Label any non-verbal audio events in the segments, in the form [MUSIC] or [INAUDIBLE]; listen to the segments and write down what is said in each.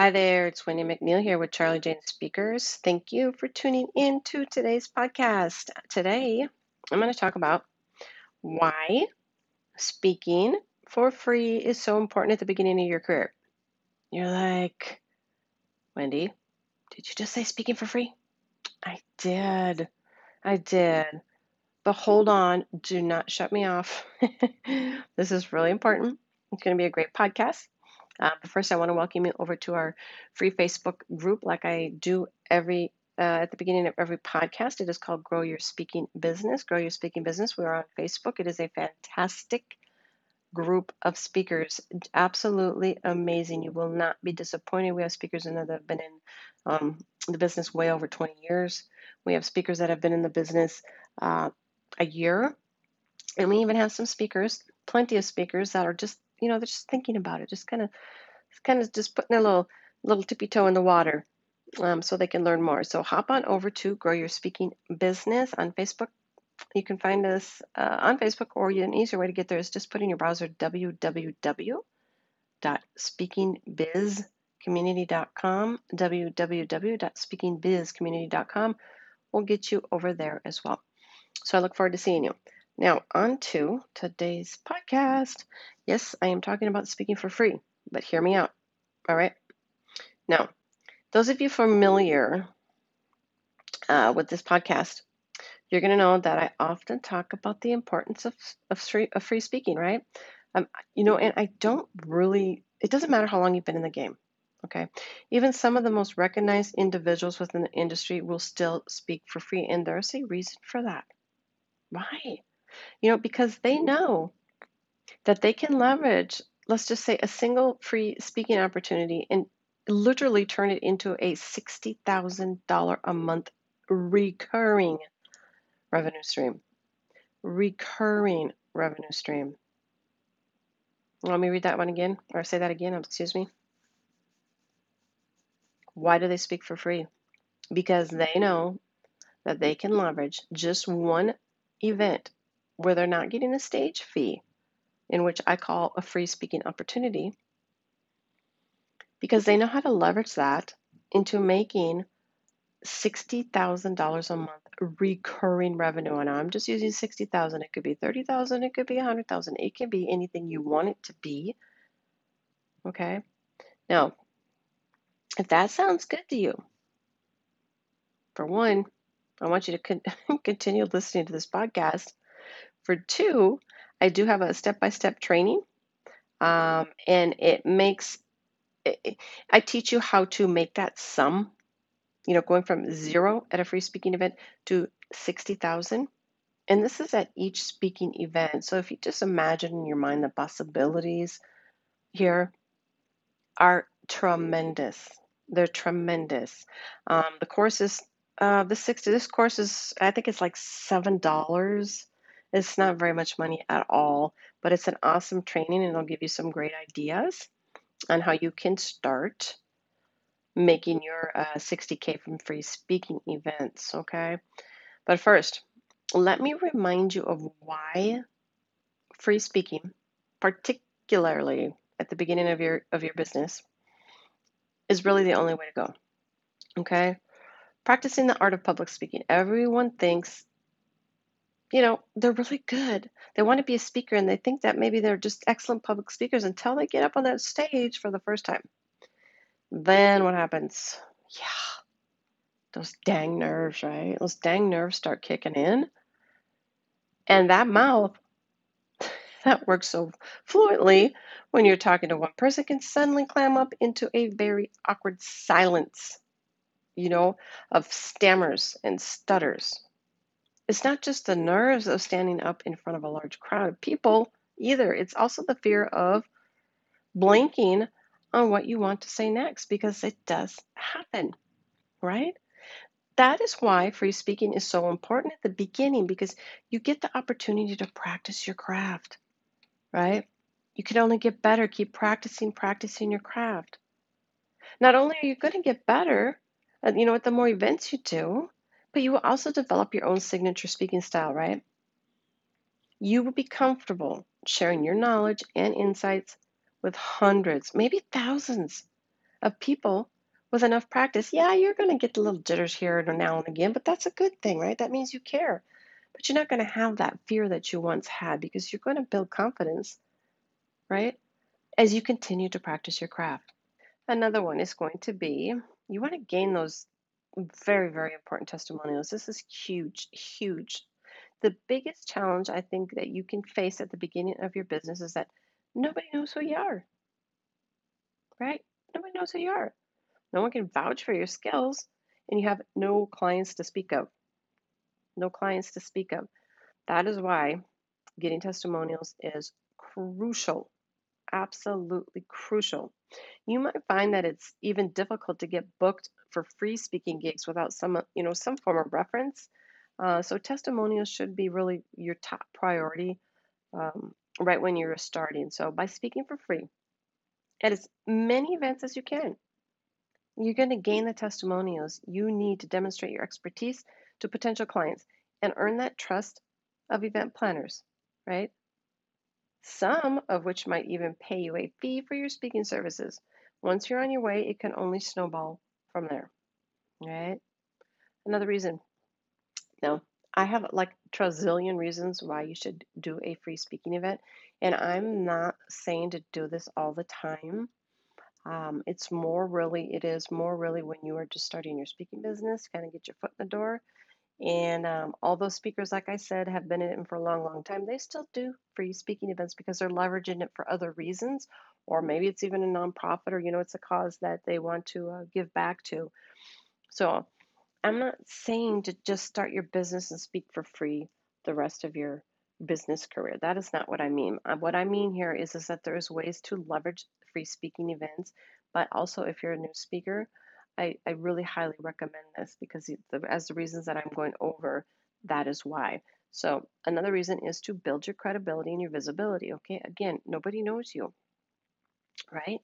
Hi there, it's Wendy McNeil here with Charlie Jane Speakers. Thank you for tuning in to today's podcast. Today, I'm going to talk about why speaking for free is so important at the beginning of your career. You're like, Wendy, did you just say speaking for free? I did. I did. But hold on, do not shut me off. [LAUGHS] this is really important. It's going to be a great podcast. Uh, but first, I want to welcome you over to our free Facebook group, like I do every uh, at the beginning of every podcast. It is called Grow Your Speaking Business. Grow Your Speaking Business. We are on Facebook. It is a fantastic group of speakers. Absolutely amazing. You will not be disappointed. We have speakers that have been in um, the business way over 20 years. We have speakers that have been in the business uh, a year. And we even have some speakers, plenty of speakers that are just you know, they're just thinking about it, just kind of, kind of just putting a little, little tippy toe in the water, um, so they can learn more. So hop on over to Grow Your Speaking Business on Facebook. You can find us uh, on Facebook, or an easier way to get there is just put in your browser www.speakingbizcommunity.com. www.speakingbizcommunity.com will get you over there as well. So I look forward to seeing you. Now, on to today's podcast. Yes, I am talking about speaking for free, but hear me out. All right. Now, those of you familiar uh, with this podcast, you're going to know that I often talk about the importance of, of, free, of free speaking, right? Um, you know, and I don't really, it doesn't matter how long you've been in the game. Okay. Even some of the most recognized individuals within the industry will still speak for free. And there's a reason for that. Why? You know, because they know that they can leverage, let's just say, a single free speaking opportunity and literally turn it into a $60,000 a month recurring revenue stream. Recurring revenue stream. Let me read that one again, or say that again, excuse me. Why do they speak for free? Because they know that they can leverage just one event where they're not getting a stage fee, in which I call a free speaking opportunity, because they mm-hmm. know how to leverage that into making $60,000 a month recurring revenue. And I'm just using 60,000. It could be 30,000, it could be 100,000. It can be anything you want it to be. Okay? Now, if that sounds good to you, for one, I want you to con- [LAUGHS] continue listening to this podcast for two, I do have a step by step training, um, and it makes it, I teach you how to make that sum, you know, going from zero at a free speaking event to 60,000. And this is at each speaking event. So if you just imagine in your mind the possibilities here are tremendous. They're tremendous. Um, the course is uh, the 60, this course is, I think it's like $7 it's not very much money at all, but it's an awesome training and it'll give you some great ideas on how you can start making your uh, 60K from free speaking events. Okay. But first, let me remind you of why free speaking, particularly at the beginning of your of your business, is really the only way to go. Okay? Practicing the art of public speaking. Everyone thinks you know, they're really good. They want to be a speaker and they think that maybe they're just excellent public speakers until they get up on that stage for the first time. Then what happens? Yeah, those dang nerves, right? Those dang nerves start kicking in. And that mouth [LAUGHS] that works so fluently when you're talking to one person can suddenly clam up into a very awkward silence, you know, of stammers and stutters. It's not just the mm-hmm. nerves of standing up in front of a large crowd of people either. It's also the fear of blanking on what you want to say next because it does happen, right? That is why free speaking is so important at the beginning because you get the opportunity to practice your craft, right? You can only get better. Keep practicing, practicing your craft. Not only are you going to get better, you know, with the more events you do, but you will also develop your own signature speaking style, right? You will be comfortable sharing your knowledge and insights with hundreds, maybe thousands of people with enough practice. Yeah, you're going to get the little jitters here and now and again, but that's a good thing, right? That means you care. But you're not going to have that fear that you once had because you're going to build confidence, right? As you continue to practice your craft. Another one is going to be you want to gain those very, very important testimonials. This is huge, huge. The biggest challenge I think that you can face at the beginning of your business is that nobody knows who you are, right? Nobody knows who you are. No one can vouch for your skills, and you have no clients to speak of. No clients to speak of. That is why getting testimonials is crucial, absolutely crucial. You might find that it's even difficult to get booked for free speaking gigs without some, you know, some form of reference. Uh, so testimonials should be really your top priority um, right when you're starting. So by speaking for free at as many events as you can, you're going to gain the testimonials you need to demonstrate your expertise to potential clients and earn that trust of event planners, right? Some of which might even pay you a fee for your speaking services. Once you're on your way, it can only snowball from there, right? Another reason. Now, I have like trazillion reasons why you should do a free speaking event, and I'm not saying to do this all the time. Um, it's more really, it is more really when you are just starting your speaking business, kind of get your foot in the door. And um, all those speakers, like I said, have been in it for a long, long time. They still do free speaking events because they're leveraging it for other reasons, or maybe it's even a nonprofit, or you know, it's a cause that they want to uh, give back to. So I'm not saying to just start your business and speak for free the rest of your business career. That is not what I mean. Uh, What I mean here is, is that there's ways to leverage free speaking events, but also if you're a new speaker, I, I really highly recommend this because the, as the reasons that I'm going over, that is why. So another reason is to build your credibility and your visibility. Okay, again, nobody knows you, right?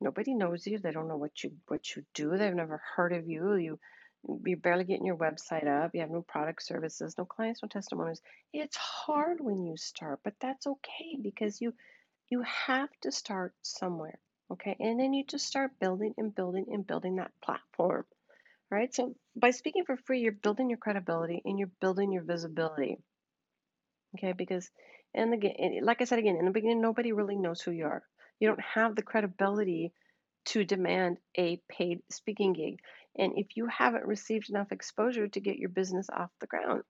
Nobody knows you. They don't know what you what you do. They've never heard of you. You you're barely getting your website up. You have no product services, no clients, no testimonials. It's hard when you start, but that's okay because you you have to start somewhere. Okay. And then you just start building and building and building that platform. Right. So by speaking for free, you're building your credibility and you're building your visibility. Okay. Because and again, like I said again, in the beginning, nobody really knows who you are. You don't have the credibility to demand a paid speaking gig. And if you haven't received enough exposure to get your business off the ground,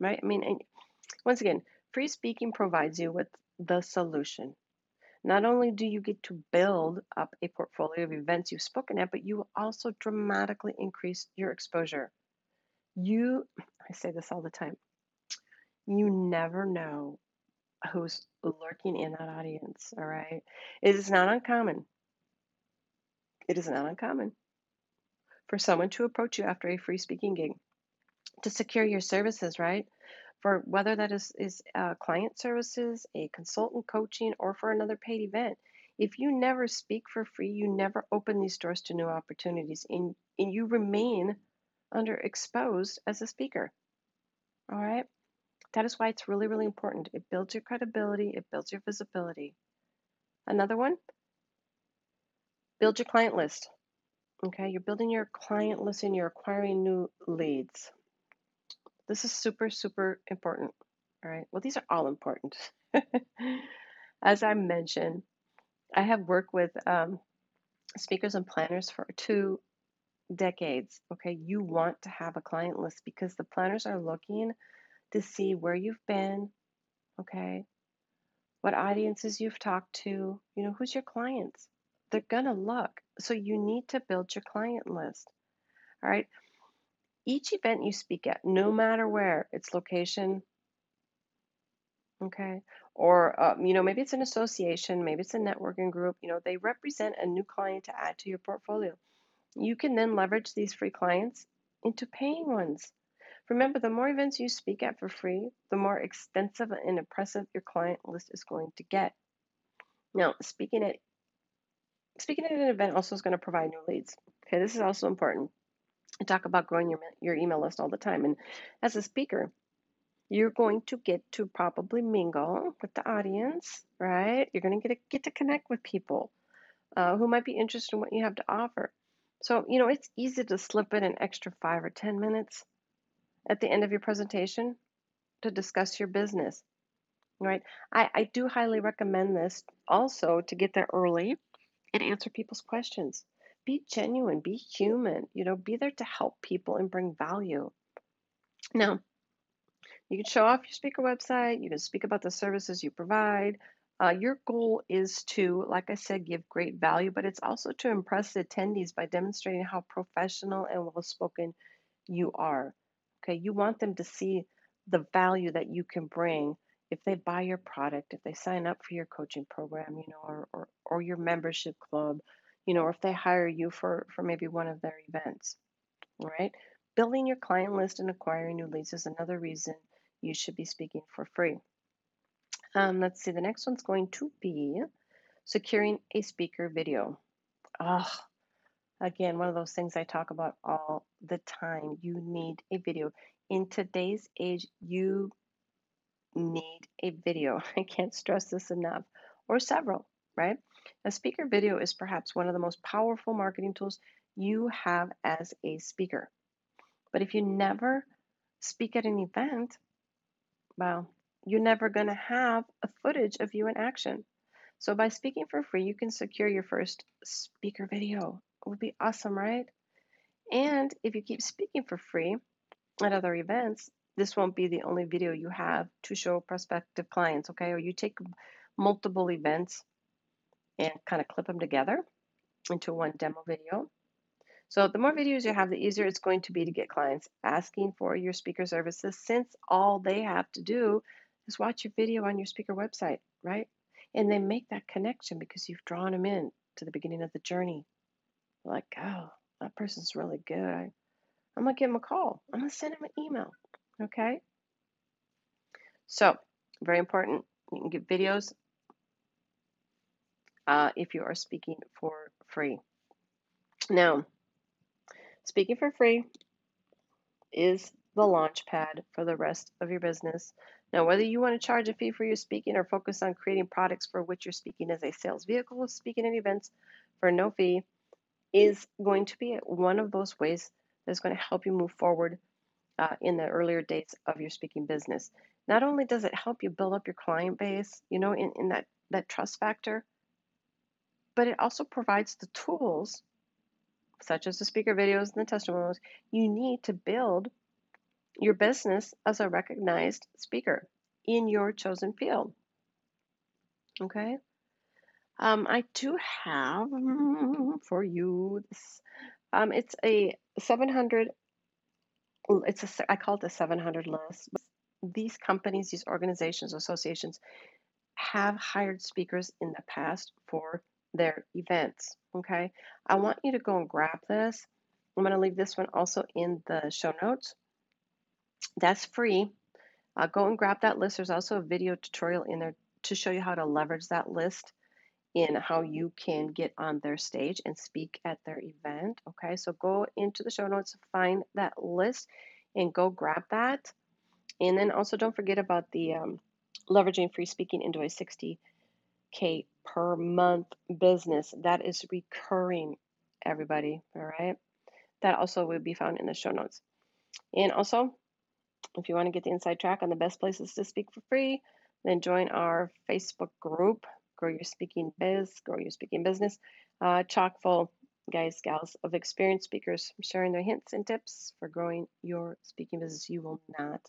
right? I mean, and once again, free speaking provides you with the solution. Not only do you get to build up a portfolio of mm-hmm. events you've spoken at, but you will also dramatically increase your exposure. You, I say this all the time, you never know who's lurking in that audience, all right? It is not uncommon. It is not uncommon for someone to approach you after a free speaking gig to secure your services, right? For whether that is, is uh, client services, a consultant coaching, or for another paid event. If you never speak for free, you never open these doors to new opportunities and, and you remain underexposed as a speaker. All right? That is why it's really, really important. It builds your credibility, it builds your visibility. Another one, build your client list. Okay, you're building your client list and you're acquiring new leads. This is super, super important. All right. Well, these are all important. [LAUGHS] As I mentioned, I have worked with um, speakers and planners for two decades. Okay. You want to have a client list because the planners are looking to see where you've been. Okay. What audiences you've talked to. You know, who's your clients? They're going to look. So you need to build your client list. All right. Each event you speak at, no matter where its location, okay, or uh, you know maybe it's an association maybe it's a networking group you know they represent a new client to add to your portfolio. You can then leverage these free clients into paying ones. Remember the more events you speak at for free the more extensive and impressive your client list is going to get. Now speaking at speaking at an event also is going to provide new leads. Okay this is also important I talk about growing your, your email list all the time and as a speaker you're going to get to probably mingle with the audience, right? You're going to get to, get to connect with people uh, who might be interested in what you have to offer. So, you know, it's easy to slip in an extra five or 10 minutes at the end of your presentation to discuss your business, right? I, I do highly recommend this also to get there early and answer people's questions. Be genuine, be human, you know, be there to help people and bring value. Now, you can show off your speaker website, you can speak about the services you provide. Uh, your goal is to, like I said, give great value, but it's also to impress the attendees by demonstrating how professional and well spoken you are. Okay, you want them to see the value that you can bring if they buy your product, if they sign up for your coaching program, you know, or, or, or your membership club, you know, or if they hire you for, for maybe one of their events, right? Building your client list and acquiring new leads is another reason you should be speaking for free. Um, let's see, the next one's going to be securing a speaker video. Oh, again, one of those things I talk about all the time. You need a video. In today's age, you need a video. [LAUGHS] I can't stress this enough, or several, right? A speaker video is perhaps one of the most powerful marketing tools you have as a speaker. But if you never speak at an event, well, you're never going to have a footage of you in action. So by speaking for free, you can secure your first speaker video. It would be awesome, right? And if you keep speaking for free at other events, this won't be the only video you have to show prospective clients, okay? Or you take multiple events and kind of clip them together into one demo video. So the more videos you have, the easier it's going to be to get clients asking for your speaker services since all they have to do is watch your video on your speaker website, right? And they make that connection because you've drawn them in to the beginning of the journey. Like, oh, that person's really good. I, I'm going to give them a call. I'm going to send them an email. Okay? So, very important. You can get videos uh, if you are speaking for free. Now, Speaking for free is the launch pad for the rest of your business. Now, whether you want to charge a fee for your speaking or focus on creating products for which your speaking as a sales vehicle, speaking at events for no fee is going to be one of those ways that's going to help you move forward uh, in the earlier days of your speaking business. Not only does it help you build up your client base, you know, in, in that, that trust factor, but it also provides the tools such as the speaker videos and the testimonials, you need to build your business as a recognized speaker in your chosen field. Okay. Um, I do have for you this. Um, it's a 700. It's a I call it the 700 list. These companies, these organizations, associations have hired speakers in the past for their events. Okay, I want you to go and grab this. I'm going to leave this one also in the show notes. That's free. Uh, go and grab that list. There's also a video tutorial in there to show you how to leverage that list in how you can get on their stage and speak at their event. Okay, so go into the show notes, find that list, and go grab that. And then also don't forget about the um, leveraging free speaking into a 60K per month business. That is recurring, everybody. All right. That also will be found in the show notes. And also, if you want to get the inside track on the best places to speak for free, then join our Facebook group, Grow Your Speaking Biz, Grow Your Speaking Business, uh, chock full guys, gals of experienced speakers sharing their hints and tips for growing your speaking business. You will not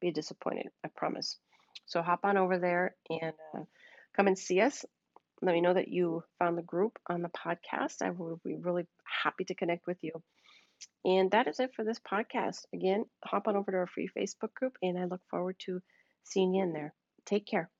be disappointed, I promise. So hop on over there and uh, come and see us let me know that you found the group on the podcast. I will be really happy to connect with you. And that is it for this podcast. Again, hop on over to our free Facebook group, and I look forward to seeing you in there. Take care.